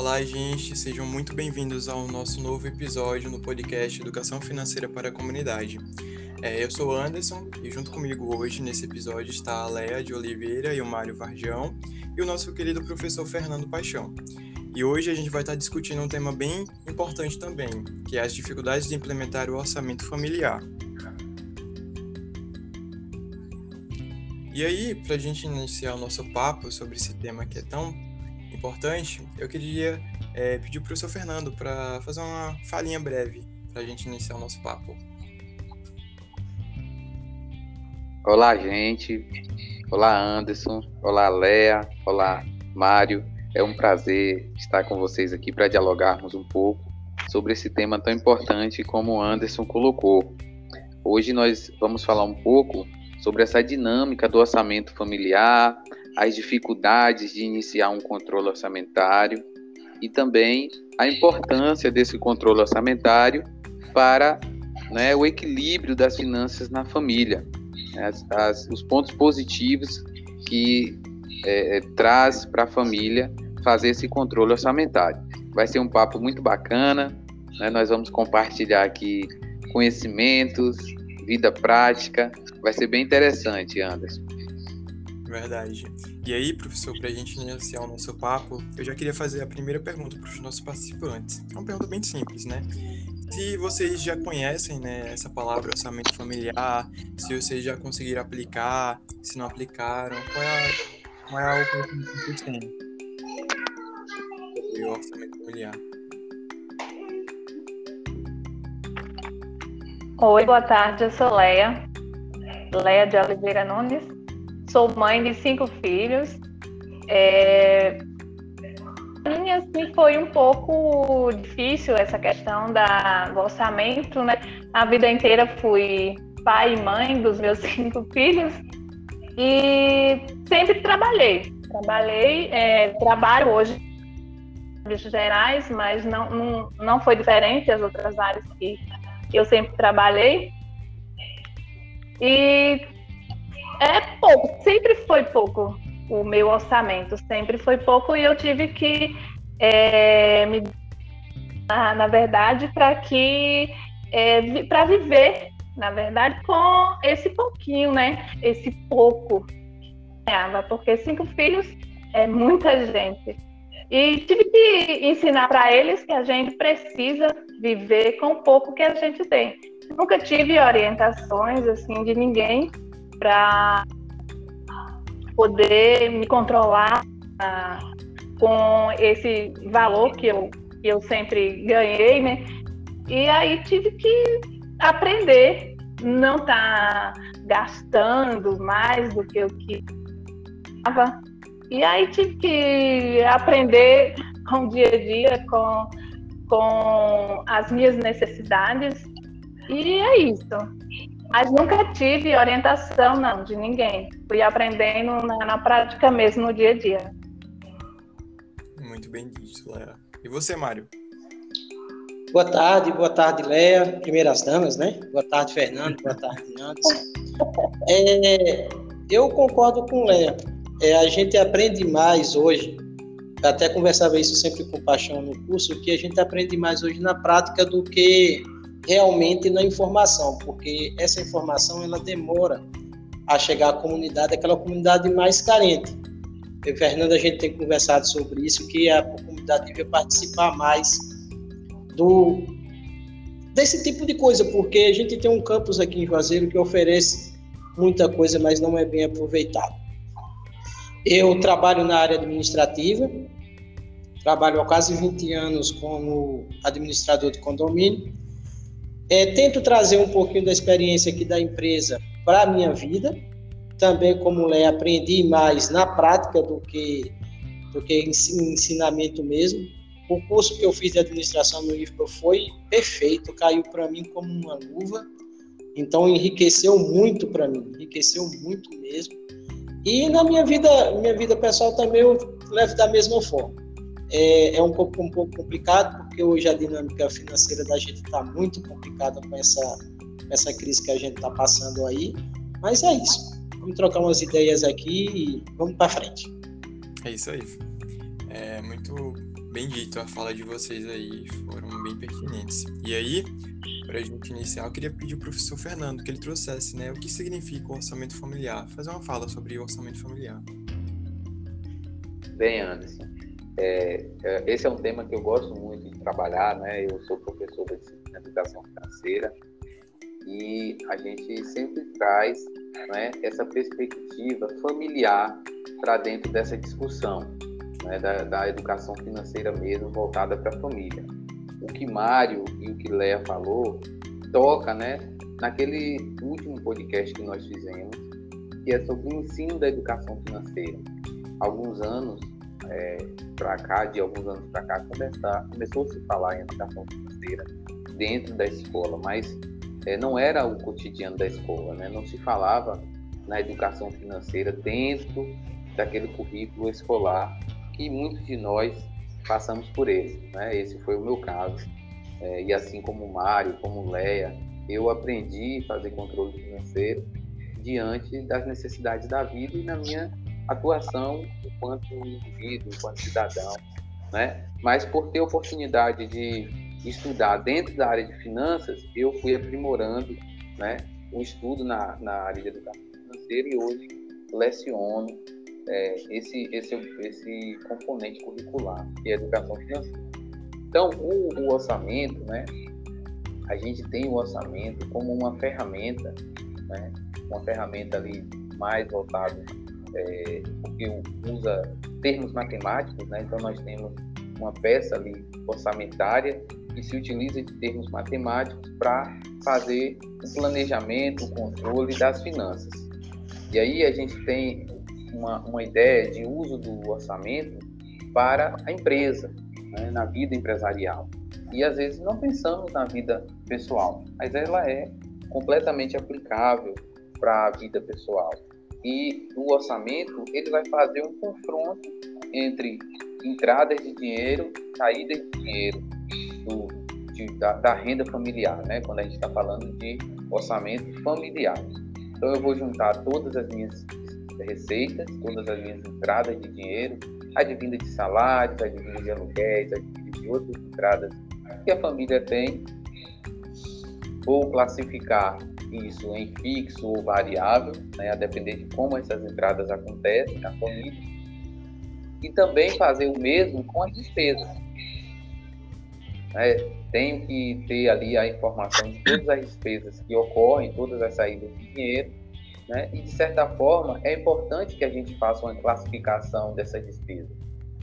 Olá, gente, sejam muito bem-vindos ao nosso novo episódio no podcast Educação Financeira para a Comunidade. É, eu sou o Anderson e junto comigo hoje nesse episódio está a Leia de Oliveira e o Mário Varjão e o nosso querido professor Fernando Paixão. E hoje a gente vai estar discutindo um tema bem importante também, que é as dificuldades de implementar o orçamento familiar. E aí, para a gente iniciar o nosso papo sobre esse tema que é tão importante, eu queria é, pedir para o professor Fernando para fazer uma falinha breve para a gente iniciar o nosso papo. Olá, gente. Olá, Anderson. Olá, Léa. Olá, Mário. É um prazer estar com vocês aqui para dialogarmos um pouco sobre esse tema tão importante como o Anderson colocou. Hoje nós vamos falar um pouco sobre essa dinâmica do orçamento familiar, as dificuldades de iniciar um controle orçamentário e também a importância desse controle orçamentário para né, o equilíbrio das finanças na família as, as, os pontos positivos que é, é traz para a família fazer esse controle orçamentário. Vai ser um papo muito bacana, né? nós vamos compartilhar aqui conhecimentos, vida prática, vai ser bem interessante, Anderson. Verdade. E aí, professor, para a gente iniciar o nosso papo, eu já queria fazer a primeira pergunta para os nossos participantes. É uma pergunta bem simples, né? Se vocês já conhecem né, essa palavra orçamento familiar, se vocês já conseguiram aplicar, se não aplicaram, qual é a, qual é opinião que vocês têm sobre o orçamento familiar? Oi, boa tarde, eu sou Leia, Leia de Oliveira Nunes, sou mãe de cinco filhos. É, mim, assim, foi um pouco difícil essa questão da, do orçamento, né? A vida inteira fui pai e mãe dos meus cinco filhos e sempre trabalhei. Trabalhei, é, trabalho hoje em gerais, mas não, não, não foi diferente das outras áreas que eu sempre trabalhei. E é pouco, sempre foi pouco o meu orçamento sempre foi pouco e eu tive que é, me na, na verdade para que é, para viver na verdade com esse pouquinho né? Esse pouco porque cinco filhos é muita gente. E tive que ensinar para eles que a gente precisa viver com o pouco que a gente tem. Nunca tive orientações assim de ninguém para poder me controlar ah, com esse valor que eu, que eu sempre ganhei, né? E aí tive que aprender, não estar tá gastando mais do que eu que. E aí tive que aprender com o dia a dia, com, com as minhas necessidades. E é isso. Mas nunca tive orientação, não, de ninguém. Fui aprendendo na, na prática mesmo, no dia a dia. Muito bem dito, Léa. E você, Mário? Boa tarde, boa tarde, Léa. Primeiras damas, né? Boa tarde, Fernando. Boa tarde, Anderson. É, eu concordo com Léa. É, a gente aprende mais hoje, até conversava isso sempre com paixão no curso, que a gente aprende mais hoje na prática do que realmente na informação, porque essa informação ela demora a chegar à comunidade, aquela comunidade mais carente. Eu, Fernando, a gente tem conversado sobre isso, que a comunidade deve participar mais do desse tipo de coisa, porque a gente tem um campus aqui em Juazeiro que oferece muita coisa, mas não é bem aproveitado. Eu trabalho na área administrativa, trabalho há quase 20 anos como administrador de condomínio é, tento trazer um pouquinho da experiência aqui da empresa para a minha vida. Também, como Lé, aprendi mais na prática do que, do que ensinamento mesmo. O curso que eu fiz de administração no IFPA foi perfeito, caiu para mim como uma luva. Então, enriqueceu muito para mim, enriqueceu muito mesmo. E na minha vida, minha vida pessoal também eu levo da mesma forma. É, é um, pouco, um pouco complicado, porque hoje a dinâmica financeira da gente está muito complicada com essa, essa crise que a gente está passando aí. Mas é isso. Vamos trocar umas ideias aqui e vamos para frente. É isso aí. É muito, bem dito, a fala de vocês aí foram bem pertinentes. E aí, para a gente iniciar, eu queria pedir ao professor Fernando que ele trouxesse né, o que significa o orçamento familiar, fazer uma fala sobre o orçamento familiar. Bem, Anderson, é, é, esse é um tema que eu gosto muito de trabalhar, né? Eu sou professor de educação financeira e a gente sempre traz né, essa perspectiva familiar para dentro dessa discussão né, da, da, educação financeira mesmo voltada para a família. O que Mário e o que Léa falou toca né, naquele último podcast que nós fizemos, que é sobre o ensino da educação financeira. Alguns anos é, para cá, de alguns anos para cá, começou a se falar em educação financeira dentro da escola, mas é, não era o cotidiano da escola, né? não se falava na educação financeira dentro daquele currículo escolar que muitos de nós passamos por ele. Né? Esse foi o meu caso. É, e assim como o Mário, como o Leia, eu aprendi a fazer controle financeiro diante das necessidades da vida e na minha atuação enquanto indivíduo, enquanto cidadão. Né? Mas por ter oportunidade de estudar dentro da área de finanças, eu fui aprimorando né, o estudo na, na área de educação financeira e hoje leciono é, esse, esse, esse componente curricular, que é educação financeira. Então, o, o orçamento, né, a gente tem o orçamento como uma ferramenta, né, uma ferramenta ali mais voltada, é, porque usa termos matemáticos, né, então nós temos uma peça ali orçamentária que se utiliza de termos matemáticos para fazer o planejamento, o controle das finanças. E aí a gente tem uma, uma ideia de uso do orçamento para a empresa, né, na vida empresarial. E às vezes não pensamos na vida pessoal, mas ela é completamente aplicável para a vida pessoal. E o orçamento ele vai fazer um confronto entre entradas de dinheiro, saídas de dinheiro do, de, da, da, renda familiar, né? Quando a gente está falando de orçamento familiar. Então eu vou juntar todas as minhas receitas, todas as minhas entradas de dinheiro, advinda de salários, advinda de aluguéis, advinda de outras entradas que a família tem. Vou classificar isso em fixo ou variável, né, a depender de como essas entradas acontecem na família. E também fazer o mesmo com as despesas. É, tenho que ter ali a informação de todas as despesas que ocorrem, todas as saídas de dinheiro, né? E, de certa forma, é importante que a gente faça uma classificação dessa despesa.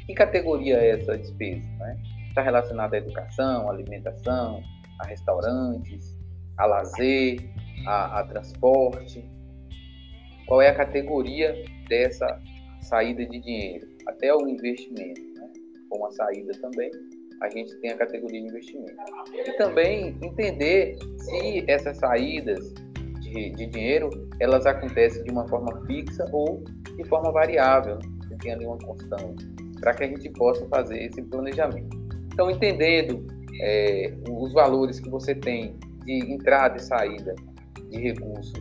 Que categoria é essa despesa? Né? Está relacionada à educação, à alimentação, a restaurantes, a lazer, a, a transporte? Qual é a categoria dessa saída de dinheiro? Até o investimento, né? como a saída também, a gente tem a categoria de investimento. E também entender se essas saídas de, de dinheiro, elas acontecem de uma forma fixa ou de forma variável, você tem ali uma constante, para que a gente possa fazer esse planejamento. Então, entendendo é, os valores que você tem de entrada e saída de recursos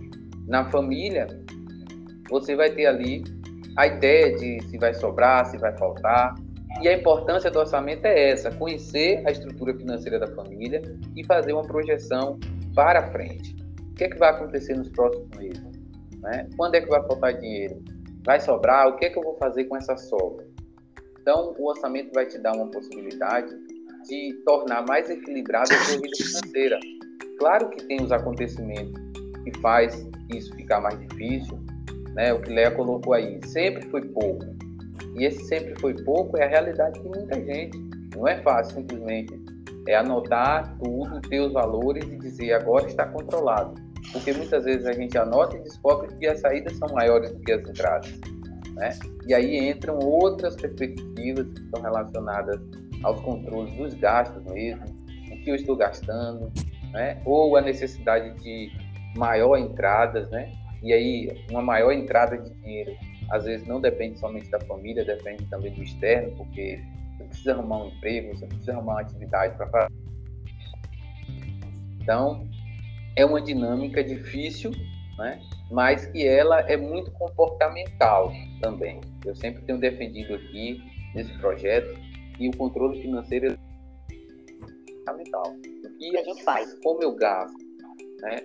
na família, você vai ter ali a ideia de se vai sobrar, se vai faltar. E a importância do orçamento é essa: conhecer a estrutura financeira da família e fazer uma projeção para frente. O que, é que vai acontecer nos próximos meses? Né? Quando é que vai faltar dinheiro? Vai sobrar? O que é que eu vou fazer com essa sobra? Então, o orçamento vai te dar uma possibilidade de tornar mais equilibrada a sua vida financeira. Claro que tem os acontecimentos que faz isso ficar mais difícil, né? O que Léa colocou aí, sempre foi pouco. E esse sempre foi pouco é a realidade de muita gente. Não é fácil simplesmente é anotar tudo, ter os valores e dizer agora está controlado porque muitas vezes a gente anota e descobre que as saídas são maiores do que as entradas. Né? E aí entram outras perspectivas que estão relacionadas aos controles dos gastos mesmo, o que eu estou gastando, né? ou a necessidade de maior entradas, né? E aí uma maior entrada de dinheiro às vezes não depende somente da família, depende também do externo, porque você precisa arrumar um emprego, você precisa arrumar uma atividade para fazer. Então, é uma dinâmica difícil, né? mas que ela é muito comportamental também. Eu sempre tenho defendido aqui nesse projeto e o controle financeiro é fundamental. Que a gente faz, como eu gasto, né?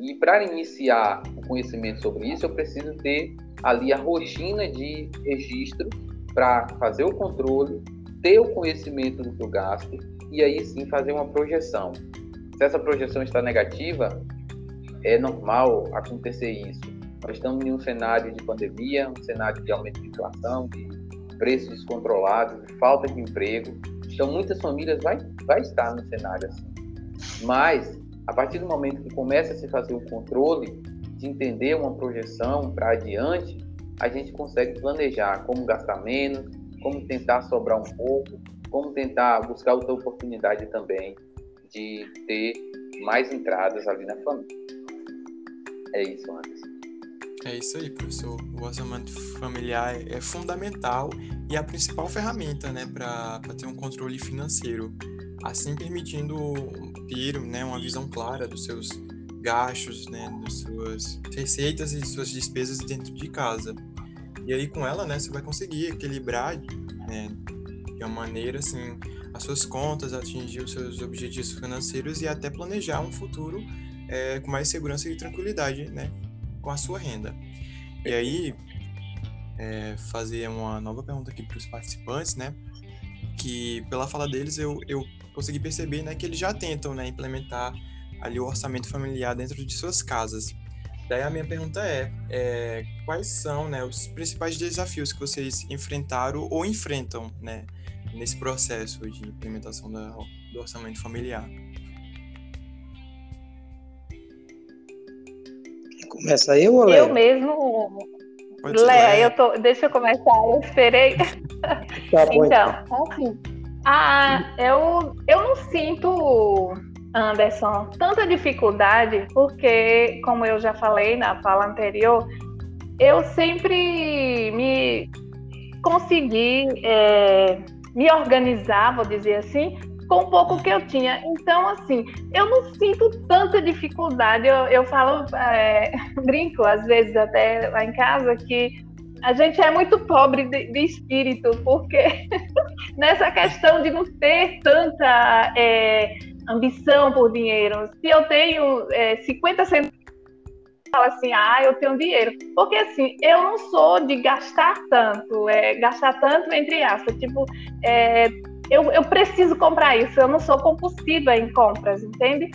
E para iniciar o conhecimento sobre isso, eu preciso ter ali a rotina de registro para fazer o controle, ter o conhecimento do que eu gasto e aí sim fazer uma projeção. Se essa projeção está negativa, é normal acontecer isso. Nós estamos em um cenário de pandemia, um cenário de aumento de inflação, de preços descontrolados, de falta de emprego. Então, muitas famílias vai, vai estar no cenário assim. Mas, a partir do momento que começa a se fazer o controle, de entender uma projeção para adiante, a gente consegue planejar como gastar menos, como tentar sobrar um pouco, como tentar buscar outra oportunidade também de ter mais entradas ali na família. É isso, Anderson. É isso aí, professor. O orçamento familiar é fundamental e a principal ferramenta né, para ter um controle financeiro, assim permitindo ter né, uma visão clara dos seus gastos, né, das suas receitas e suas despesas dentro de casa. E aí com ela, né, você vai conseguir equilibrar né, de uma maneira assim as suas contas, atingir os seus objetivos financeiros e até planejar um futuro é, com mais segurança e tranquilidade, né, com a sua renda. E aí é, fazer uma nova pergunta aqui para os participantes, né, que pela fala deles eu, eu consegui perceber, né, que eles já tentam, né, implementar ali o orçamento familiar dentro de suas casas. Daí a minha pergunta é, é, quais são né, os principais desafios que vocês enfrentaram ou enfrentam né, nesse processo de implementação da, do orçamento familiar? Começa eu ou Léa? Eu mesmo. Léa, eu tô, deixa eu começar, eu esperei. Tá bom, então, então, assim, ah, eu, eu não sinto Anderson, tanta dificuldade, porque, como eu já falei na fala anterior, eu sempre me consegui é, me organizar, vou dizer assim, com o pouco que eu tinha. Então, assim, eu não sinto tanta dificuldade. Eu, eu falo, é, brinco às vezes até lá em casa, que a gente é muito pobre de, de espírito, porque nessa questão de não ter tanta. É, ambição por dinheiro. Se eu tenho é, 50 centavos, fala assim, ah, eu tenho dinheiro. Porque assim, eu não sou de gastar tanto, é, gastar tanto entre aspas. Tipo, é, eu, eu preciso comprar isso, eu não sou compulsiva em compras, entende?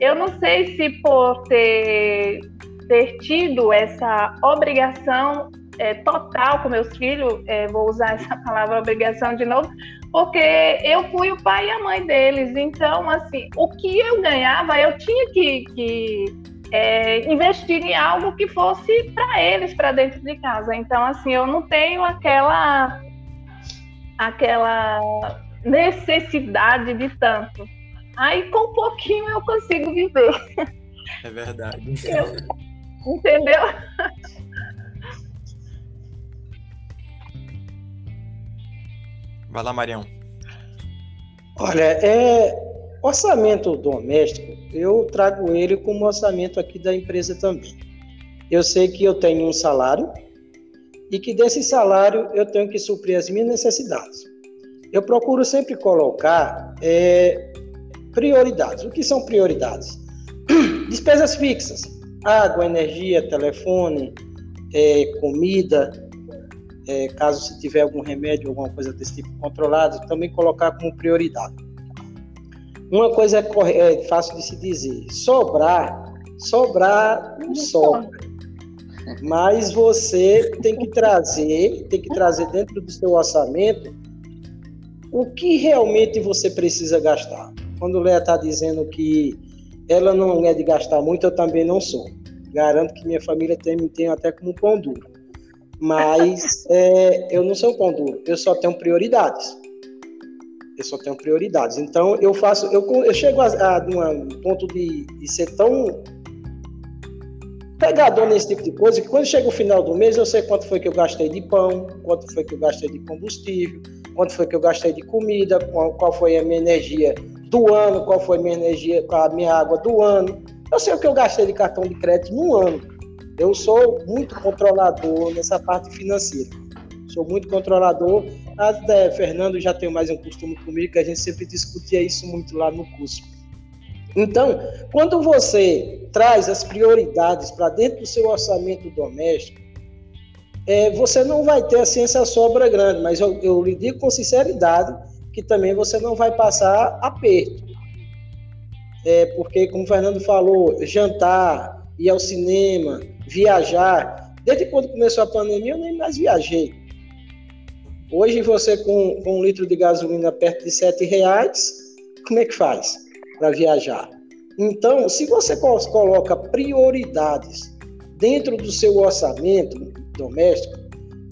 Eu não sei se por ter, ter tido essa obrigação é, total com meus filhos, é, vou usar essa palavra obrigação de novo, porque eu fui o pai e a mãe deles. Então, assim, o que eu ganhava, eu tinha que, que é, investir em algo que fosse para eles, para dentro de casa. Então, assim, eu não tenho aquela aquela necessidade de tanto. Aí, com um pouquinho, eu consigo viver. É verdade. Eu, entendeu? Vai lá, Marião. Olha, é, orçamento doméstico, eu trago ele como orçamento aqui da empresa também. Eu sei que eu tenho um salário e que desse salário eu tenho que suprir as minhas necessidades. Eu procuro sempre colocar é, prioridades. O que são prioridades? Despesas fixas: água, energia, telefone, é, comida, é, caso se tiver algum remédio, alguma coisa desse tipo controlado, também colocar como prioridade. Uma coisa é, é fácil de se dizer: sobrar, sobrar não sobra. Mas você tem que trazer, tem que trazer dentro do seu orçamento o que realmente você precisa gastar. Quando Léa está dizendo que ela não é de gastar muito, eu também não sou. Garanto que minha família tem, tem até como pão duro mas é, eu não sou pão duro, eu só tenho prioridades. Eu só tenho prioridades. Então eu faço, eu, eu chego a, a, a um ponto de, de ser tão pegador nesse tipo de coisa que quando chega o final do mês eu sei quanto foi que eu gastei de pão, quanto foi que eu gastei de combustível, quanto foi que eu gastei de comida, qual, foi a minha energia do ano, qual foi a minha energia, a minha água do ano. Eu sei o que eu gastei de cartão de crédito no ano. Eu sou muito controlador nessa parte financeira. sou muito controlador. Até Fernando já tem mais um costume comigo, que a gente sempre discutia isso muito lá no curso. Então, quando você traz as prioridades para dentro do seu orçamento doméstico, é, você não vai ter assim essa sobra grande, mas eu, eu lhe digo com sinceridade que também você não vai passar aperto. É, porque, como o Fernando falou, jantar, ir ao cinema, viajar. Desde quando começou a pandemia, eu nem mais viajei. Hoje, você com, com um litro de gasolina perto de sete reais, como é que faz para viajar? Então, se você coloca prioridades dentro do seu orçamento doméstico,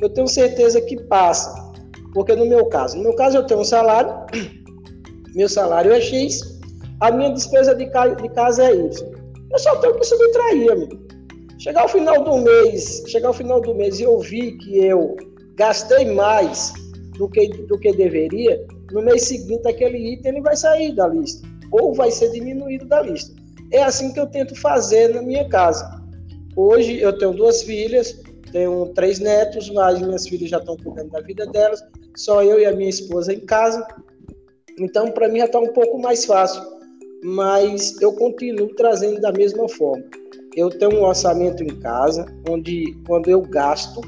eu tenho certeza que passa. Porque no meu caso, no meu caso eu tenho um salário, meu salário é X, a minha despesa de, casa é Y. Eu só tenho que subtrair, amigo. Chegar ao final do mês, chegar ao final do mês e eu vi que eu gastei mais do que, do que deveria, no mês seguinte aquele item ele vai sair da lista ou vai ser diminuído da lista. É assim que eu tento fazer na minha casa. Hoje eu tenho duas filhas, tenho três netos, mas minhas filhas já estão cuidando da vida delas, só eu e a minha esposa em casa. Então, para mim já está um pouco mais fácil, mas eu continuo trazendo da mesma forma. Eu tenho um orçamento em casa, onde quando eu gasto,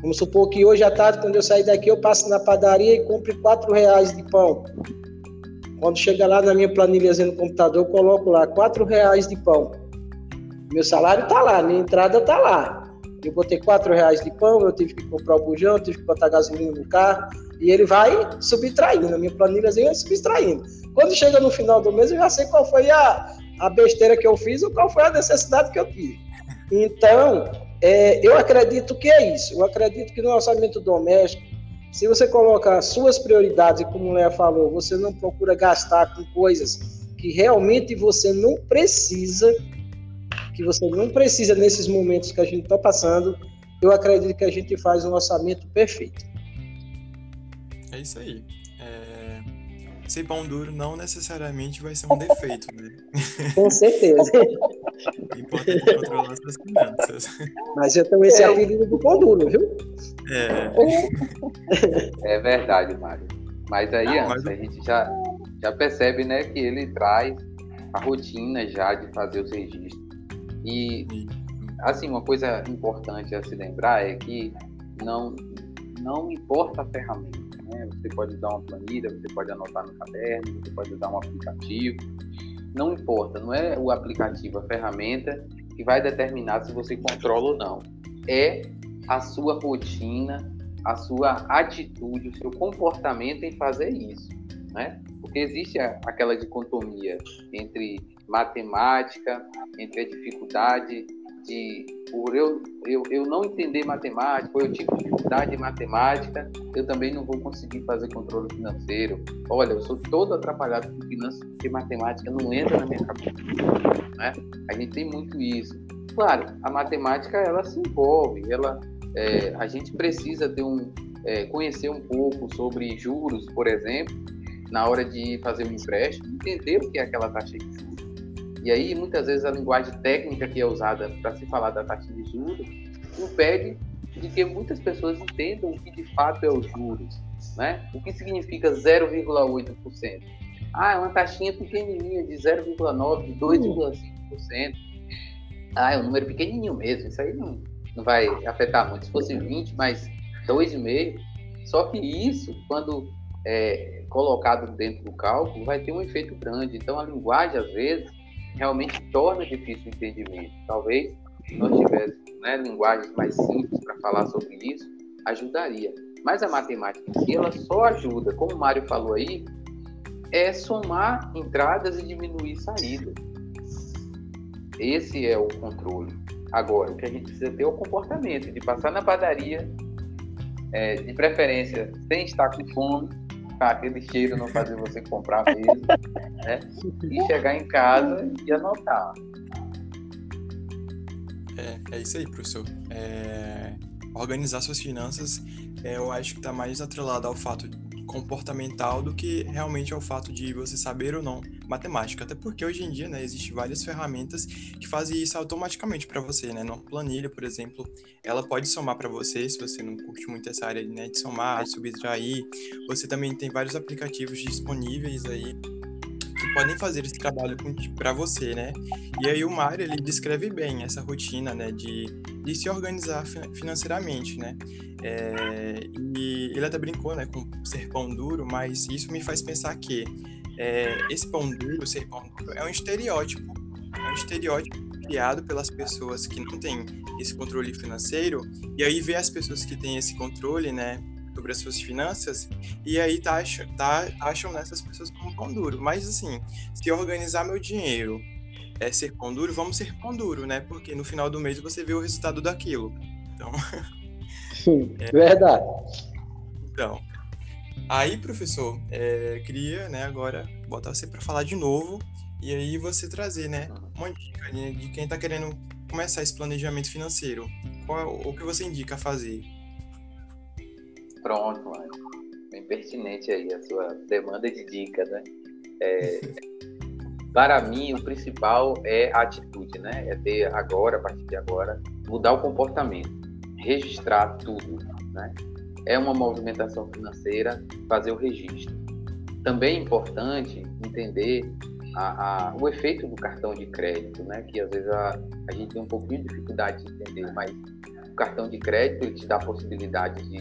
vamos supor que hoje à tarde, quando eu sair daqui, eu passo na padaria e compre quatro reais de pão. Quando chega lá na minha planilhazinha no computador, eu coloco lá quatro reais de pão. Meu salário está lá, minha entrada está lá. Eu botei quatro reais de pão, eu tive que comprar o bujão, tive que botar gasolina no carro, e ele vai subtraindo, a minha planilhazinha vai subtraindo. Quando chega no final do mês, eu já sei qual foi a, a besteira que eu fiz ou qual foi a necessidade que eu tive. Então, é, eu acredito que é isso. Eu acredito que no orçamento doméstico, se você coloca as suas prioridades, como o Léa falou, você não procura gastar com coisas que realmente você não precisa, que você não precisa nesses momentos que a gente está passando, eu acredito que a gente faz um orçamento perfeito. É isso aí. É... Ser pão duro não necessariamente vai ser um defeito, né? Com certeza. importante é controlar as finanças. Mas eu também esse é. apelido do pão duro, viu? É. É verdade, Mário. Mas aí, ah, antes, mas... a gente já, já percebe, né, que ele traz a rotina já de fazer os registros e, assim, uma coisa importante a se lembrar é que não, não importa a ferramenta, né? Você pode usar uma planilha, você pode anotar no caderno, você pode usar um aplicativo. Não importa, não é o aplicativo, a ferramenta que vai determinar se você controla ou não. É a sua rotina, a sua atitude, o seu comportamento em fazer isso, né? Porque existe aquela dicotomia entre matemática, entre a dificuldade de por eu, eu, eu não entender matemática, ou eu tive dificuldade em matemática, eu também não vou conseguir fazer controle financeiro. Olha, eu sou todo atrapalhado com finanças, porque matemática não entra na minha cabeça. Né? A gente tem muito isso. Claro, a matemática ela se envolve, ela, é, a gente precisa ter um, é, conhecer um pouco sobre juros, por exemplo, na hora de fazer um empréstimo, entender o que é aquela taxa de juros e aí, muitas vezes, a linguagem técnica que é usada para se falar da taxa de juros impede de que muitas pessoas entendam o que de fato é os juros. Né? O que significa 0,8%? Ah, é uma taxinha pequenininha de 0,9%, de 2,5%. Ah, é um número pequenininho mesmo, isso aí não, não vai afetar muito. Se fosse 20 mais 2,5%, só que isso, quando é, colocado dentro do cálculo, vai ter um efeito grande. Então, a linguagem, às vezes, realmente torna difícil o entendimento. Talvez se nós tivéssemos né, linguagens mais simples para falar sobre isso, ajudaria. Mas a matemática em si, ela só ajuda, como o Mário falou aí, é somar entradas e diminuir saídas. Esse é o controle. Agora, o que a gente precisa ter é o comportamento de passar na padaria, é, de preferência sem estar com fome, aquele cheiro não fazer você comprar mesmo, né? E chegar em casa e anotar. É, é isso aí, professor. É, organizar suas finanças, é, eu acho que está mais atrelado ao fato, comportamental do que realmente ao fato de você saber ou não matemática. Até porque hoje em dia, né, existem várias ferramentas que fazem isso automaticamente para você, né? Numa planilha, por exemplo, ela pode somar para você, se você não curte muito essa área né, de somar, de subtrair. Você também tem vários aplicativos disponíveis aí podem fazer esse trabalho para você, né? E aí o Mário, ele descreve bem essa rotina, né, de, de se organizar financeiramente, né? É, e ele até brincou, né, com ser pão duro, mas isso me faz pensar que é, esse pão duro, ser pão duro, é um estereótipo, é um estereótipo criado pelas pessoas que não têm esse controle financeiro, e aí vê as pessoas que têm esse controle, né, sobre as suas finanças, e aí taxam, tá, taxam nessas pessoas como pão duro. Mas assim, se organizar meu dinheiro é ser pão duro, vamos ser pão duro, né? Porque no final do mês você vê o resultado daquilo. Então. Sim, é, verdade. Então. Aí, professor, é, queria, né, agora botar você para falar de novo e aí você trazer, né, uma dica de quem está querendo começar esse planejamento financeiro. Qual o que você indica a fazer? Pronto, mano. Bem pertinente aí a sua demanda de dica, né? É, para mim, o principal é a atitude, né? É ter agora, a partir de agora, mudar o comportamento, registrar tudo, né? É uma movimentação financeira, fazer o registro. Também é importante entender a, a, o efeito do cartão de crédito, né? Que às vezes a, a gente tem um pouquinho de dificuldade de entender, mas o cartão de crédito te dá a possibilidade de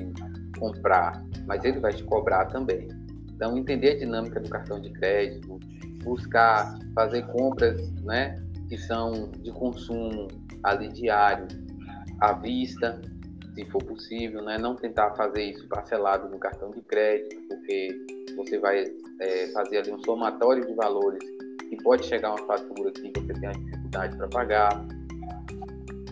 comprar, mas ele vai te cobrar também. Então, entender a dinâmica do cartão de crédito, buscar fazer compras, né, que são de consumo ali diário, à vista, se for possível, né, não tentar fazer isso parcelado no cartão de crédito, porque você vai é, fazer ali um somatório de valores e pode chegar uma fatura que você tem uma dificuldade para pagar.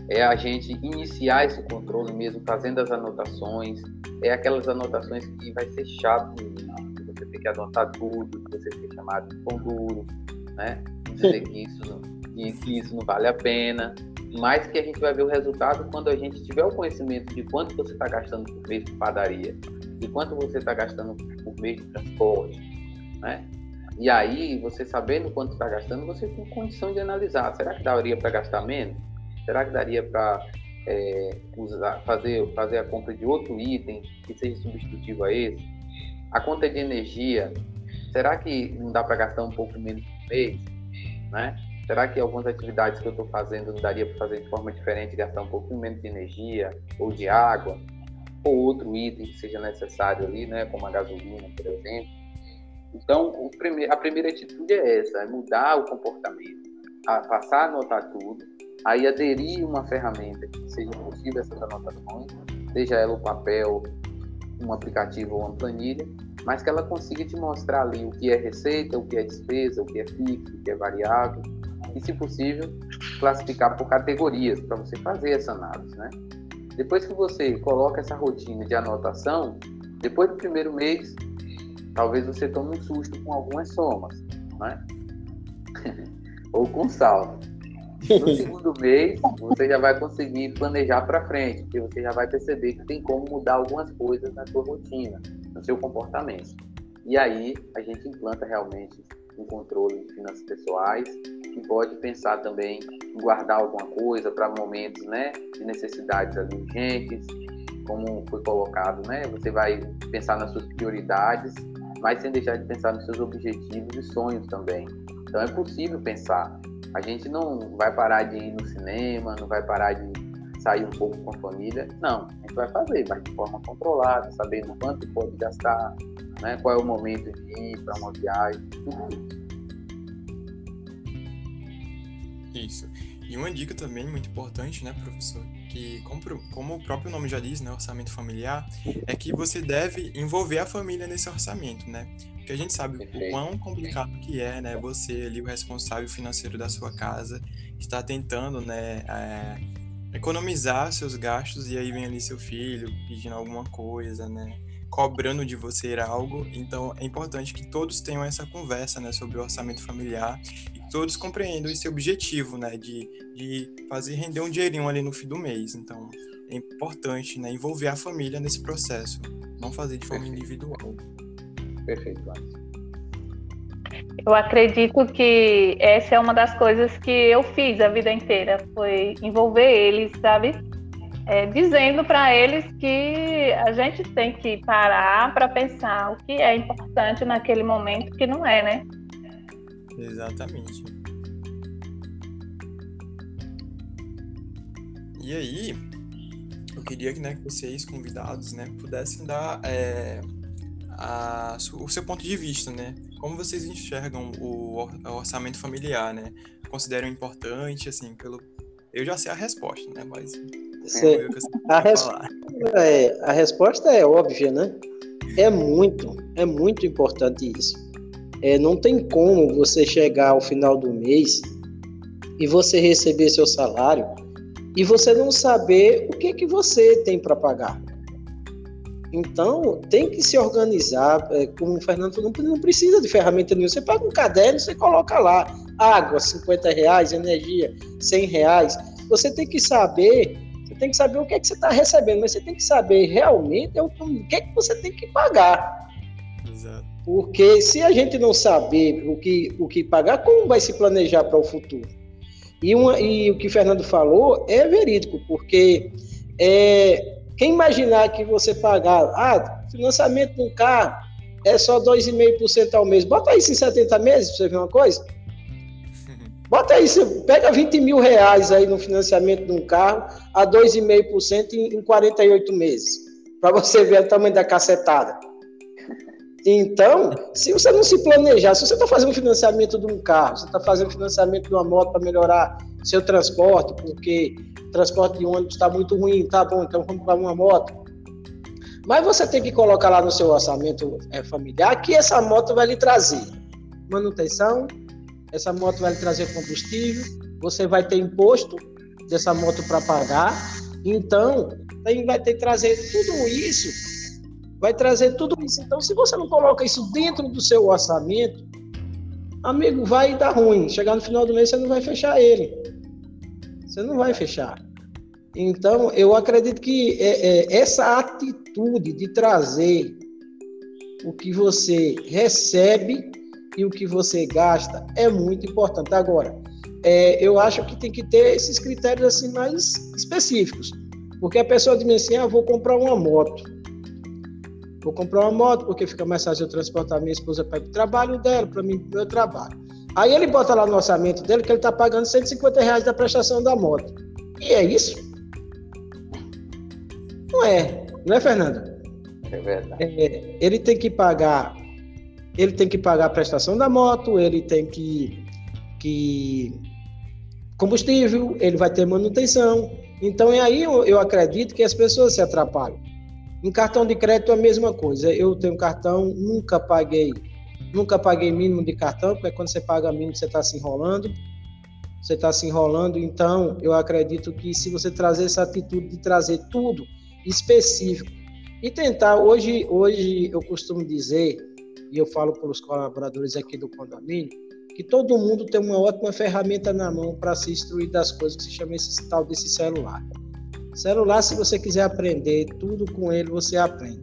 É a gente iniciar esse controle mesmo, fazendo as anotações, é aquelas anotações que vai ser chato, que você tem que anotar tudo, que você tem chamado de pão duro, né? Dizer que isso, não, que, que isso não vale a pena, mas que a gente vai ver o resultado quando a gente tiver o conhecimento de quanto você está gastando por mês de padaria, de quanto você está gastando por mês de transporte, né? E aí, você sabendo quanto está gastando, você tem condição de analisar. Será que daria para gastar menos? Será que daria para é, usar, fazer, fazer a compra de outro item que seja substitutivo a esse? A conta de energia, será que não dá para gastar um pouco menos por mês? Né? Será que algumas atividades que eu estou fazendo não daria para fazer de forma diferente, gastar um pouquinho menos de energia ou de água? Ou outro item que seja necessário ali, né, como a gasolina, por exemplo? Então, a primeira atitude é essa, é mudar o comportamento, a passar a anotar tudo aí aderir uma ferramenta que seja possível essas anotações, seja ela o papel, um aplicativo ou uma planilha, mas que ela consiga te mostrar ali o que é receita, o que é despesa, o que é fixo, o que é variável, e, se possível, classificar por categorias para você fazer essa análise, né? Depois que você coloca essa rotina de anotação, depois do primeiro mês, talvez você tome um susto com algumas somas, né? ou com saldo. No segundo mês, você já vai conseguir planejar para frente, porque você já vai perceber que tem como mudar algumas coisas na sua rotina, no seu comportamento. E aí a gente implanta realmente um controle de finanças pessoais, que pode pensar também em guardar alguma coisa para momentos, né, de necessidades urgentes, como foi colocado, né? Você vai pensar nas suas prioridades, mas sem deixar de pensar nos seus objetivos e sonhos também. Então é possível pensar a gente não vai parar de ir no cinema, não vai parar de sair um pouco com a família. Não, a gente vai fazer, mas de forma controlada, sabendo quanto pode gastar, né, qual é o momento de ir para uma viagem, tudo isso. Isso. E uma dica também muito importante, né, professor, que como, o próprio nome já diz, né, orçamento familiar, é que você deve envolver a família nesse orçamento, né? Porque a gente sabe o quão complicado que é, né? Você ali, o responsável financeiro da sua casa, está tentando, né? É, economizar seus gastos e aí vem ali seu filho pedindo alguma coisa, né? Cobrando de você algo. Então é importante que todos tenham essa conversa, né? Sobre o orçamento familiar todos compreendam esse objetivo, né? De, de fazer render um dinheirinho ali no fim do mês. Então é importante, né? Envolver a família nesse processo, não fazer de forma individual. Perfeito. Eu acredito que essa é uma das coisas que eu fiz a vida inteira, foi envolver eles, sabe? É, dizendo para eles que a gente tem que parar para pensar o que é importante naquele momento que não é, né? Exatamente. E aí, eu queria né, que vocês, convidados, né, pudessem dar é, a, o seu ponto de vista, né? Como vocês enxergam o orçamento familiar, né? Consideram importante, assim, pelo... Eu já sei a resposta, né? Mas... É a, res... é, a resposta é óbvia, né? É muito, é muito importante isso. É, não tem como você chegar ao final do mês e você receber seu salário e você não saber o que que você tem para pagar. Então, tem que se organizar, é, como o Fernando falou, não precisa de ferramenta nenhuma. Você paga um caderno, você coloca lá, água, 50 reais, energia, 100 reais. Você tem que saber, você tem que saber o que é que você está recebendo, mas você tem que saber realmente o que é que você tem que pagar. Porque se a gente não saber o que, o que pagar, como vai se planejar para o futuro? E, uma, e o que o Fernando falou é verídico, porque é, quem imaginar que você pagar, ah, financiamento de um carro é só 2,5% ao mês, bota isso em 70 meses para você ver uma coisa. Bota aí, você pega 20 mil reais aí no financiamento de um carro a 2,5% em, em 48 meses, para você ver o tamanho da cacetada. Então, se você não se planejar, se você está fazendo financiamento de um carro, você está fazendo financiamento de uma moto para melhorar seu transporte, porque transporte de ônibus está muito ruim, tá bom, então vamos para uma moto. Mas você tem que colocar lá no seu orçamento é, familiar que essa moto vai lhe trazer manutenção, essa moto vai lhe trazer combustível, você vai ter imposto dessa moto para pagar, então vai ter que trazer tudo isso, vai trazer tudo isso. Então, se você não coloca isso dentro do seu orçamento, amigo, vai dar ruim. Chegar no final do mês, você não vai fechar ele. Você não vai fechar. Então, eu acredito que é, é, essa atitude de trazer o que você recebe e o que você gasta é muito importante. Agora, é, eu acho que tem que ter esses critérios assim mais específicos. Porque a pessoa diz assim, ah, vou comprar uma moto. Vou comprar uma moto porque fica mais fácil eu transportar minha esposa para o trabalho dela, para mim, meu trabalho. Aí ele bota lá no orçamento dele que ele está pagando 150 reais da prestação da moto. E é isso? Não é, não é, Fernando? É verdade. É, ele tem que pagar, ele tem que pagar a prestação da moto, ele tem que, que combustível, ele vai ter manutenção. Então é aí eu, eu acredito que as pessoas se atrapalham. Em cartão de crédito é a mesma coisa. Eu tenho cartão, nunca paguei Nunca paguei mínimo de cartão, porque quando você paga mínimo, você está se enrolando. Você está se enrolando. Então, eu acredito que se você trazer essa atitude de trazer tudo específico e tentar, hoje, hoje eu costumo dizer, e eu falo para os colaboradores aqui do condomínio, que todo mundo tem uma ótima ferramenta na mão para se instruir das coisas que se chama esse tal desse celular. Celular, se você quiser aprender tudo com ele, você aprende.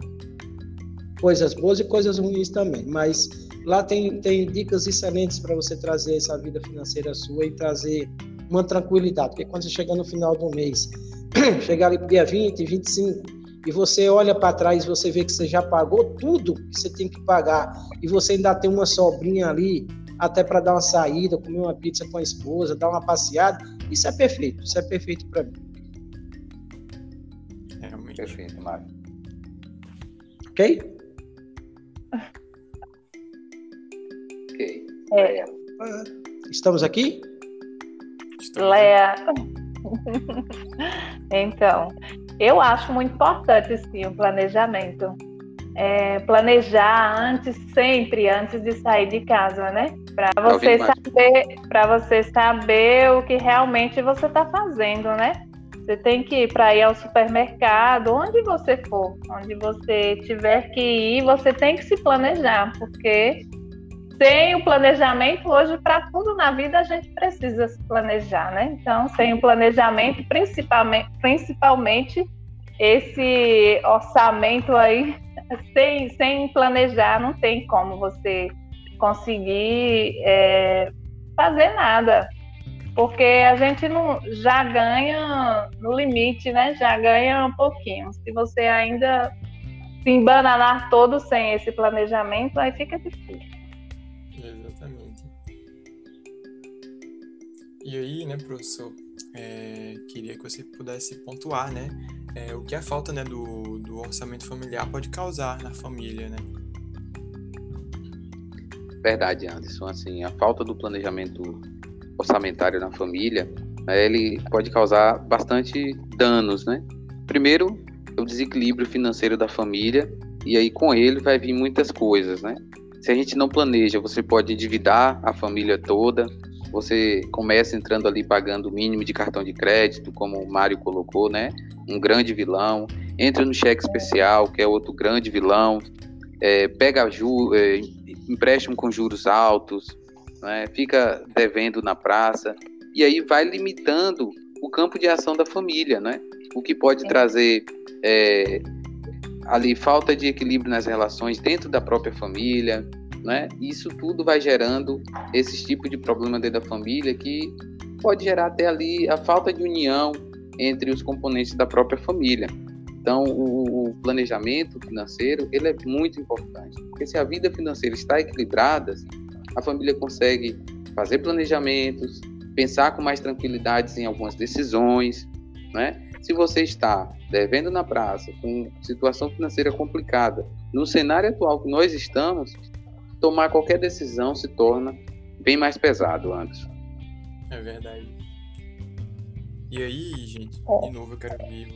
Coisas boas e coisas ruins também, mas Lá tem, tem dicas excelentes para você trazer essa vida financeira sua e trazer uma tranquilidade. Porque quando você chegar no final do mês, chegar ali para dia 20, 25, e você olha para trás você vê que você já pagou tudo que você tem que pagar, e você ainda tem uma sobrinha ali, até para dar uma saída, comer uma pizza com a esposa, dar uma passeada, isso é perfeito, isso é perfeito para mim. Perfeito, Mário. Ok? É. Estamos aqui? Léa. então, eu acho muito importante sim o planejamento. É, planejar antes, sempre antes de sair de casa, né? Para você saber, para você saber o que realmente você está fazendo, né? Você tem que ir para ir ao supermercado, onde você for, onde você tiver que ir, você tem que se planejar, porque sem o planejamento, hoje, para tudo na vida, a gente precisa se planejar, né? Então, sem o planejamento, principalmente, principalmente esse orçamento aí, sem, sem planejar, não tem como você conseguir é, fazer nada. Porque a gente não já ganha no limite, né? Já ganha um pouquinho. Se você ainda se embananar todo sem esse planejamento, aí fica difícil. Exatamente. E aí, né, professor, é, queria que você pudesse pontuar, né, é, o que a falta, né, do, do orçamento familiar pode causar na família, né? Verdade, Anderson. Assim, a falta do planejamento orçamentário na família, né, ele pode causar bastante danos, né? Primeiro, o desequilíbrio financeiro da família e aí com ele vai vir muitas coisas, né? Se a gente não planeja, você pode endividar a família toda, você começa entrando ali pagando o mínimo de cartão de crédito, como o Mário colocou, né? Um grande vilão. Entra no cheque especial, que é outro grande vilão. É, pega ju, é, empréstimo com juros altos, né? fica devendo na praça. E aí vai limitando o campo de ação da família, né? O que pode é. trazer é, ali falta de equilíbrio nas relações dentro da própria família, né? Isso tudo vai gerando esses tipos de problema dentro da família que pode gerar até ali a falta de união entre os componentes da própria família. Então, o, o planejamento financeiro ele é muito importante, porque se a vida financeira está equilibrada, a família consegue fazer planejamentos, pensar com mais tranquilidade em algumas decisões, né? Se você está devendo na praça, com situação financeira complicada, no cenário atual que nós estamos, tomar qualquer decisão se torna bem mais pesado, Anderson. É verdade. E aí, gente, é. de novo eu quero ver.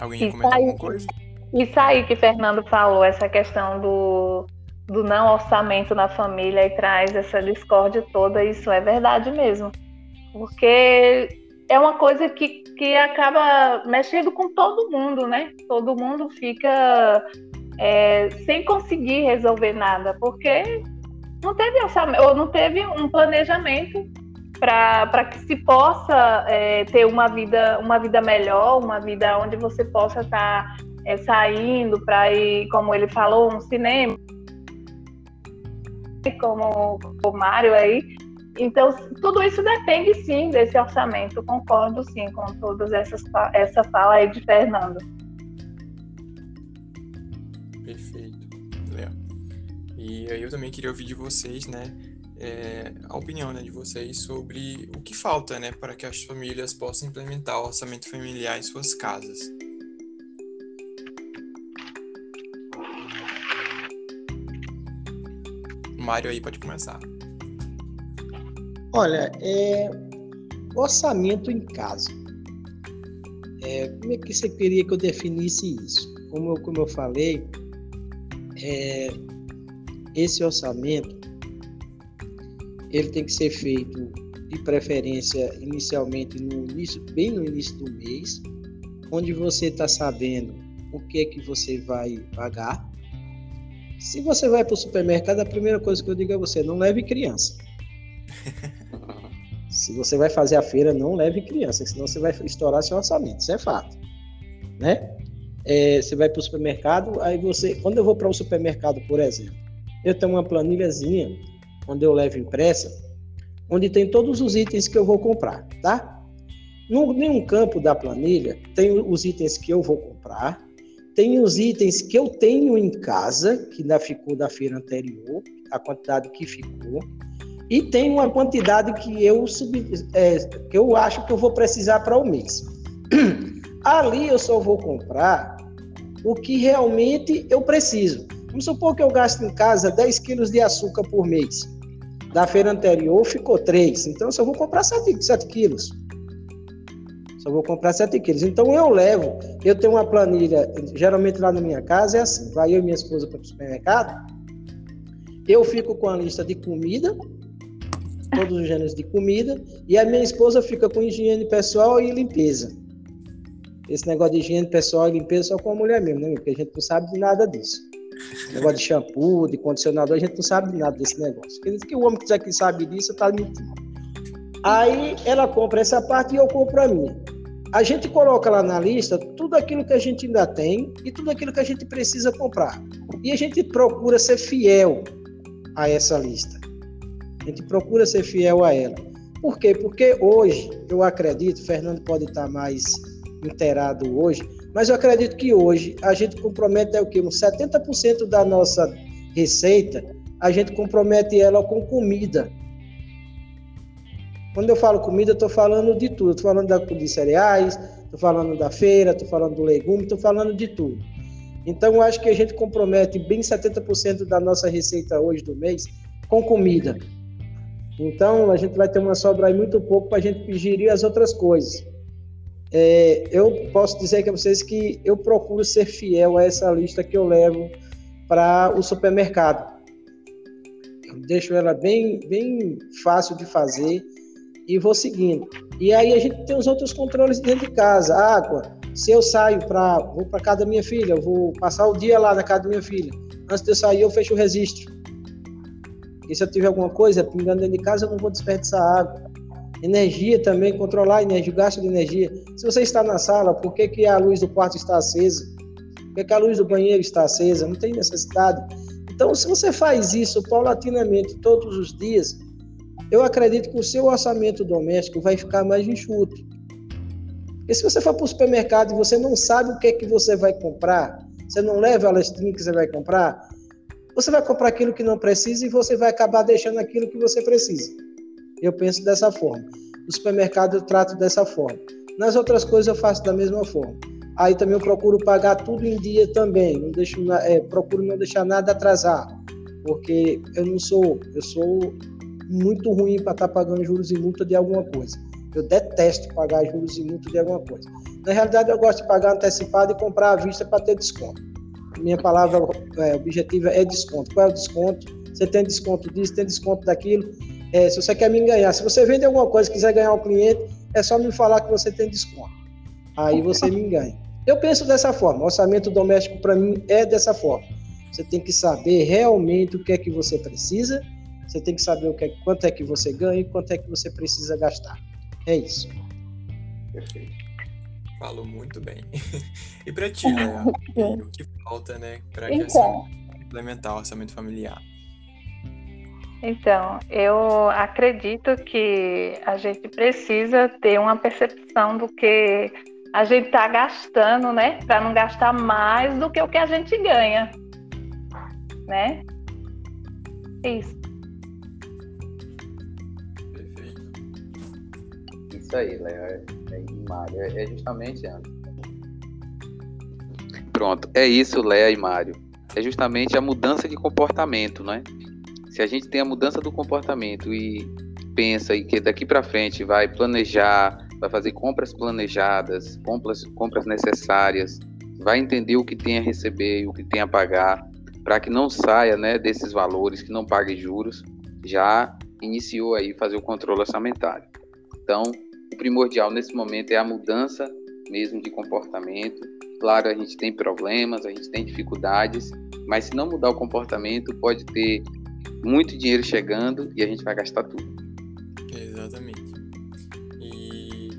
Alguém comentar alguma coisa? Isso aí que Fernando falou, essa questão do, do não orçamento na família e traz essa discórdia toda, isso é verdade mesmo. Porque é uma coisa que, que acaba mexendo com todo mundo, né? Todo mundo fica é, sem conseguir resolver nada, porque não teve orçamento, ou não teve um planejamento para que se possa é, ter uma vida, uma vida melhor, uma vida onde você possa estar tá, é, saindo para ir, como ele falou, um cinema, como o Mário aí. Então, tudo isso depende sim desse orçamento. Concordo sim com todas essas essa fala aí de Fernando. E aí eu também queria ouvir de vocês, né, é, a opinião né, de vocês sobre o que falta, né, para que as famílias possam implementar o orçamento familiar em suas casas. Mário aí pode começar. Olha, é, orçamento em casa. É, como é que você queria que eu definisse isso? Como eu, como eu falei, é, esse orçamento ele tem que ser feito de preferência inicialmente no início, bem no início do mês, onde você está sabendo o que é que você vai pagar. Se você vai para o supermercado, a primeira coisa que eu digo a você, não leve criança. Se você vai fazer a feira, não leve criança, senão você vai estourar seu orçamento, isso é fato, né? É, você vai para o supermercado, aí você, quando eu vou para o supermercado, por exemplo, eu tenho uma planilhazinha onde eu levo impressa, onde tem todos os itens que eu vou comprar, tá? No nenhum campo da planilha tem os itens que eu vou comprar, tem os itens que eu tenho em casa, que ainda ficou da feira anterior, a quantidade que ficou, e tem uma quantidade que eu, sub, é, que eu acho que eu vou precisar para o mês. Ali eu só vou comprar o que realmente eu preciso. Vamos supor que eu gasto em casa 10 quilos de açúcar por mês. Da feira anterior ficou 3, então eu só vou comprar 7, 7 quilos. Só vou comprar 7 quilos. Então eu levo, eu tenho uma planilha, geralmente lá na minha casa é assim, vai eu e minha esposa para o supermercado, eu fico com a lista de comida, todos os gêneros de comida, e a minha esposa fica com higiene pessoal e limpeza. Esse negócio de higiene pessoal e limpeza só com a mulher mesmo, né? Porque a gente não sabe de nada disso. Negócio de shampoo, de condicionador, a gente não sabe nada desse negócio. Quer dizer que o homem que que sabe disso, tá mentindo. Aí ela compra essa parte e eu compro a minha. A gente coloca lá na lista tudo aquilo que a gente ainda tem e tudo aquilo que a gente precisa comprar. E a gente procura ser fiel a essa lista. A gente procura ser fiel a ela. Por quê? Porque hoje, eu acredito, Fernando pode estar mais inteirado hoje, mas eu acredito que hoje a gente compromete é o quê? Uns 70% da nossa receita, a gente compromete ela com comida. Quando eu falo comida, eu estou falando de tudo. Estou falando da, de cereais, estou falando da feira, estou falando do legume, estou falando de tudo. Então, eu acho que a gente compromete bem 70% da nossa receita hoje do mês com comida. Então, a gente vai ter uma sobra aí muito pouco para a gente gerir as outras coisas. É, eu posso dizer que a vocês que eu procuro ser fiel a essa lista que eu levo para o supermercado. Eu deixo ela bem, bem fácil de fazer e vou seguindo. E aí a gente tem os outros controles dentro de casa. Água, se eu saio para vou para casa da minha filha, eu vou passar o dia lá na casa da minha filha. Antes de eu sair, eu fecho o registro. E se eu tiver alguma coisa pingando dentro de casa, eu não vou desperdiçar água. Energia também, controlar a energia, o gasto de energia. Se você está na sala, por que, que a luz do quarto está acesa? Por que, que a luz do banheiro está acesa? Não tem necessidade. Então, se você faz isso paulatinamente todos os dias, eu acredito que o seu orçamento doméstico vai ficar mais enxuto. Porque se você for para o supermercado e você não sabe o que é que você vai comprar, você não leva a listrinha que você vai comprar, você vai comprar aquilo que não precisa e você vai acabar deixando aquilo que você precisa. Eu penso dessa forma. No supermercado eu trato dessa forma. Nas outras coisas eu faço da mesma forma. Aí também eu procuro pagar tudo em dia também. Não deixo, é, procuro não deixar nada atrasar, porque eu não sou, eu sou muito ruim para estar tá pagando juros e multa de alguma coisa. Eu detesto pagar juros e multa de alguma coisa. Na realidade, eu gosto de pagar antecipado e comprar à vista para ter desconto. Minha palavra é, objetiva é desconto. Qual é o desconto? Você tem desconto disso, tem desconto daquilo. É, se você quer me ganhar, se você vende alguma coisa e quiser ganhar um cliente, é só me falar que você tem desconto. Aí você me ganha. Eu penso dessa forma. orçamento doméstico para mim é dessa forma. Você tem que saber realmente o que é que você precisa você tem que saber o que é, quanto é que você ganha e quanto é que você precisa gastar. É isso. Perfeito. Falou muito bem. e para ti, né? o que falta, né, para que então, implementar o orçamento familiar? Então, eu acredito que a gente precisa ter uma percepção do que a gente está gastando, né? Para não gastar mais do que o que a gente ganha, né? Isso. Isso aí, Léo. É, é, Mário. É, é justamente. Pronto, é isso, Léa e Mário. É justamente a mudança de comportamento, né? Se a gente tem a mudança do comportamento e pensa e que daqui para frente vai planejar, vai fazer compras planejadas, compras, compras necessárias, vai entender o que tem a receber e o que tem a pagar, para que não saia né, desses valores, que não pague juros, já iniciou aí fazer o controle orçamentário. Então, primordial nesse momento é a mudança mesmo de comportamento. Claro, a gente tem problemas, a gente tem dificuldades, mas se não mudar o comportamento, pode ter muito dinheiro chegando e a gente vai gastar tudo. Exatamente. E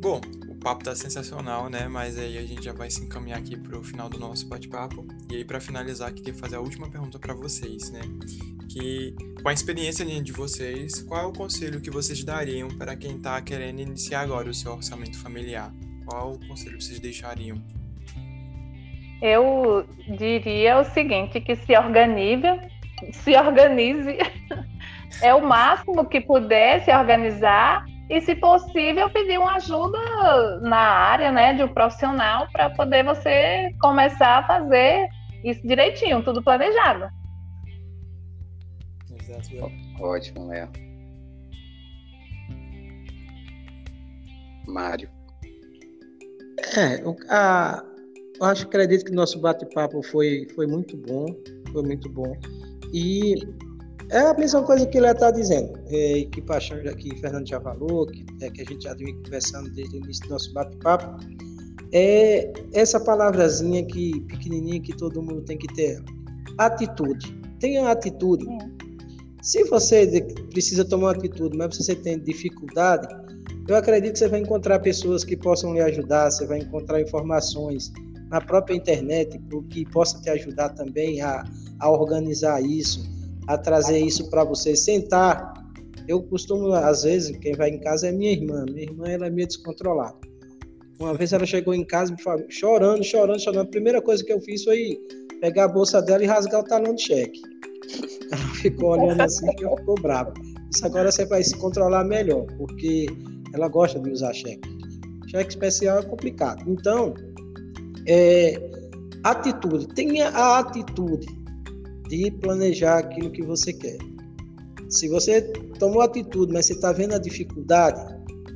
bom, o papo tá sensacional, né? Mas aí a gente já vai se encaminhar aqui para o final do nosso bate-papo. E aí para finalizar, queria fazer a última pergunta para vocês, né? Que, com a experiência de vocês, qual é o conselho que vocês dariam para quem está querendo iniciar agora o seu orçamento familiar? Qual o conselho que vocês deixariam? Eu diria o seguinte, que se organize, se organize, é o máximo que puder se organizar e, se possível, pedir uma ajuda na área, né, de um profissional para poder você começar a fazer isso direitinho, tudo planejado. Ótimo, Léo. Mário. É, a, eu acho que acredito que o nosso bate-papo foi, foi muito bom, foi muito bom. E é a mesma coisa que ele está dizendo, é, que Paixão, que Fernando já falou, que, é, que a gente já vem conversando desde o início do nosso bate-papo, é essa palavrazinha que pequenininha que todo mundo tem que ter, atitude. Tenha atitude. É. Se você precisa tomar uma atitude, mas você tem dificuldade, Eu acredito que você vai encontrar pessoas que possam lhe ajudar, você vai encontrar informações na própria internet que possa te ajudar também a, a organizar isso, a trazer isso para você. Sentar. Eu costumo, às vezes, quem vai em casa é minha irmã. Minha irmã ela é meio descontrolada. Uma vez ela chegou em casa chorando, chorando, chorando. A primeira coisa que eu fiz foi pegar a bolsa dela e rasgar o talão de cheque. Ficou olhando assim e ficou brava. Isso agora você vai se controlar melhor, porque ela gosta de usar cheque. Cheque especial é complicado. Então, é, atitude. Tenha a atitude de planejar aquilo que você quer. Se você tomou atitude, mas você está vendo a dificuldade,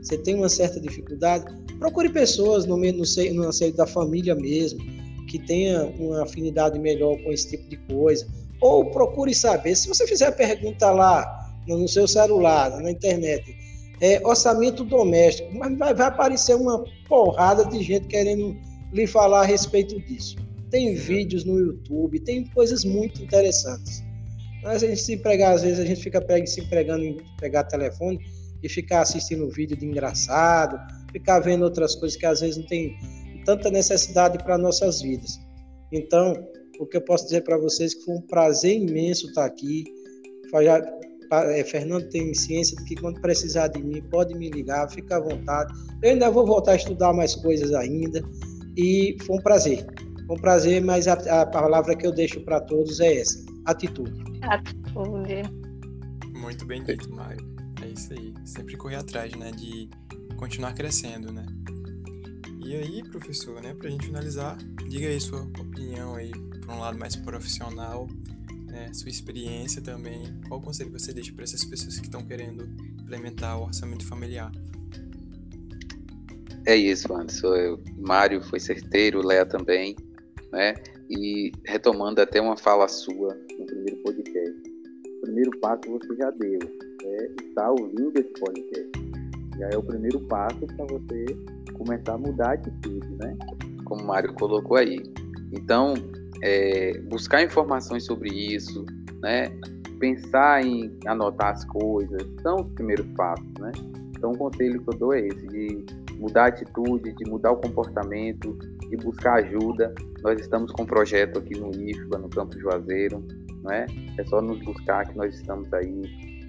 você tem uma certa dificuldade, procure pessoas no, no, seio, no seio da família mesmo, que tenha uma afinidade melhor com esse tipo de coisa. Ou procure saber, se você fizer a pergunta lá no seu celular, na internet, é, orçamento doméstico, mas vai, vai aparecer uma porrada de gente querendo lhe falar a respeito disso. Tem vídeos no YouTube, tem coisas muito interessantes. Mas a gente se pregar, às vezes a gente fica se empregando em pegar telefone e ficar assistindo vídeo de engraçado, ficar vendo outras coisas que às vezes não tem tanta necessidade para nossas vidas. Então, o que eu posso dizer para vocês é que foi um prazer imenso estar aqui. É, Fernando tem ciência de que quando precisar de mim, pode me ligar, fica à vontade. Eu ainda vou voltar a estudar mais coisas ainda. E foi um prazer. Foi um prazer, mas a, a palavra que eu deixo para todos é essa: atitude. Atitude. Muito bem dito, Mário. É isso aí. Sempre correr atrás, né? De continuar crescendo, né? E aí, professor, né, para a gente finalizar, diga aí sua opinião aí, por um lado mais profissional, né, sua experiência também. Qual conselho você deixa para essas pessoas que estão querendo implementar o orçamento familiar? É isso, Anderson. Eu, Mário foi certeiro, Léa também, né? E retomando até uma fala sua no primeiro podcast. O primeiro passo você já deu, é estar ouvindo esse podcast. Já é o primeiro passo para você começar a mudar a atitude, né? Como o Mário colocou aí. Então, é, buscar informações sobre isso, né? Pensar em anotar as coisas, são os primeiros passos, né? Então, o conselho que eu dou é esse, de mudar a atitude, de mudar o comportamento, de buscar ajuda. Nós estamos com um projeto aqui no IFBA, no Campo Juazeiro, não é? É só nos buscar que nós estamos aí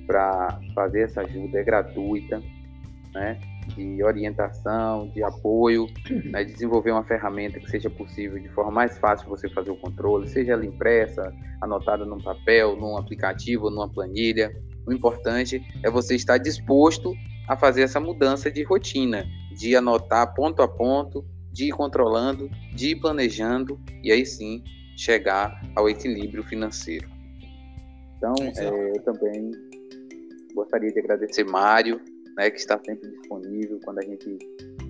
para fazer essa ajuda, é gratuita, né? De orientação, de apoio, né, desenvolver uma ferramenta que seja possível de forma mais fácil você fazer o controle, seja ela impressa, anotada num papel, num aplicativo, numa planilha. O importante é você estar disposto a fazer essa mudança de rotina, de anotar ponto a ponto, de ir controlando, de ir planejando e aí sim chegar ao equilíbrio financeiro. Então, é, eu também gostaria de agradecer Mário né, que está sempre disponível quando a gente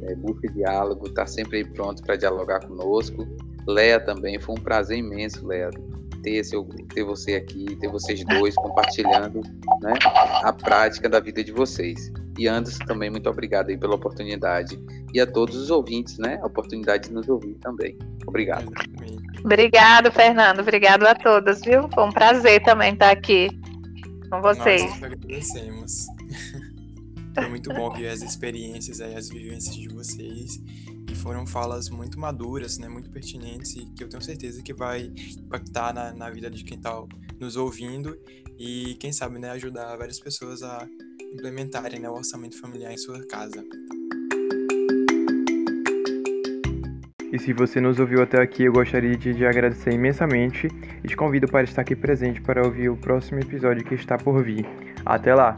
é, busca diálogo, está sempre aí pronto para dialogar conosco. Leia também, foi um prazer imenso, Leia, ter, seu, ter você aqui, ter vocês dois compartilhando né, a prática da vida de vocês. E Anderson também, muito obrigado aí pela oportunidade. E a todos os ouvintes, né, a oportunidade de nos ouvir também. Obrigado. Obrigado, Fernando. Obrigado a todos, viu? Foi um prazer também estar aqui com vocês. Nós agradecemos. Foi muito bom ver as experiências aí, as vivências de vocês. E foram falas muito maduras, né? Muito pertinentes e que eu tenho certeza que vai impactar na, na vida de quem está nos ouvindo e, quem sabe, né, ajudar várias pessoas a implementarem né, o orçamento familiar em sua casa. E se você nos ouviu até aqui, eu gostaria de, de agradecer imensamente e te convido para estar aqui presente para ouvir o próximo episódio que está por vir. Até lá!